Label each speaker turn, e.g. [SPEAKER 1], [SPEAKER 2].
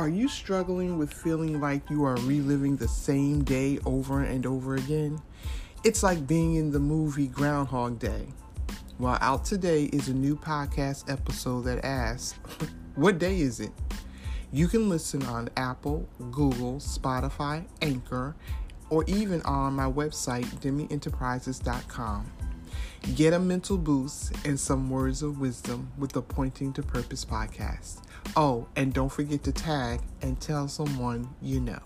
[SPEAKER 1] Are you struggling with feeling like you are reliving the same day over and over again? It's like being in the movie Groundhog Day. Well, out today is a new podcast episode that asks, What day is it? You can listen on Apple, Google, Spotify, Anchor, or even on my website, demienterprises.com. Get a mental boost and some words of wisdom with the Pointing to Purpose podcast. Oh, and don't forget to tag and tell someone you know.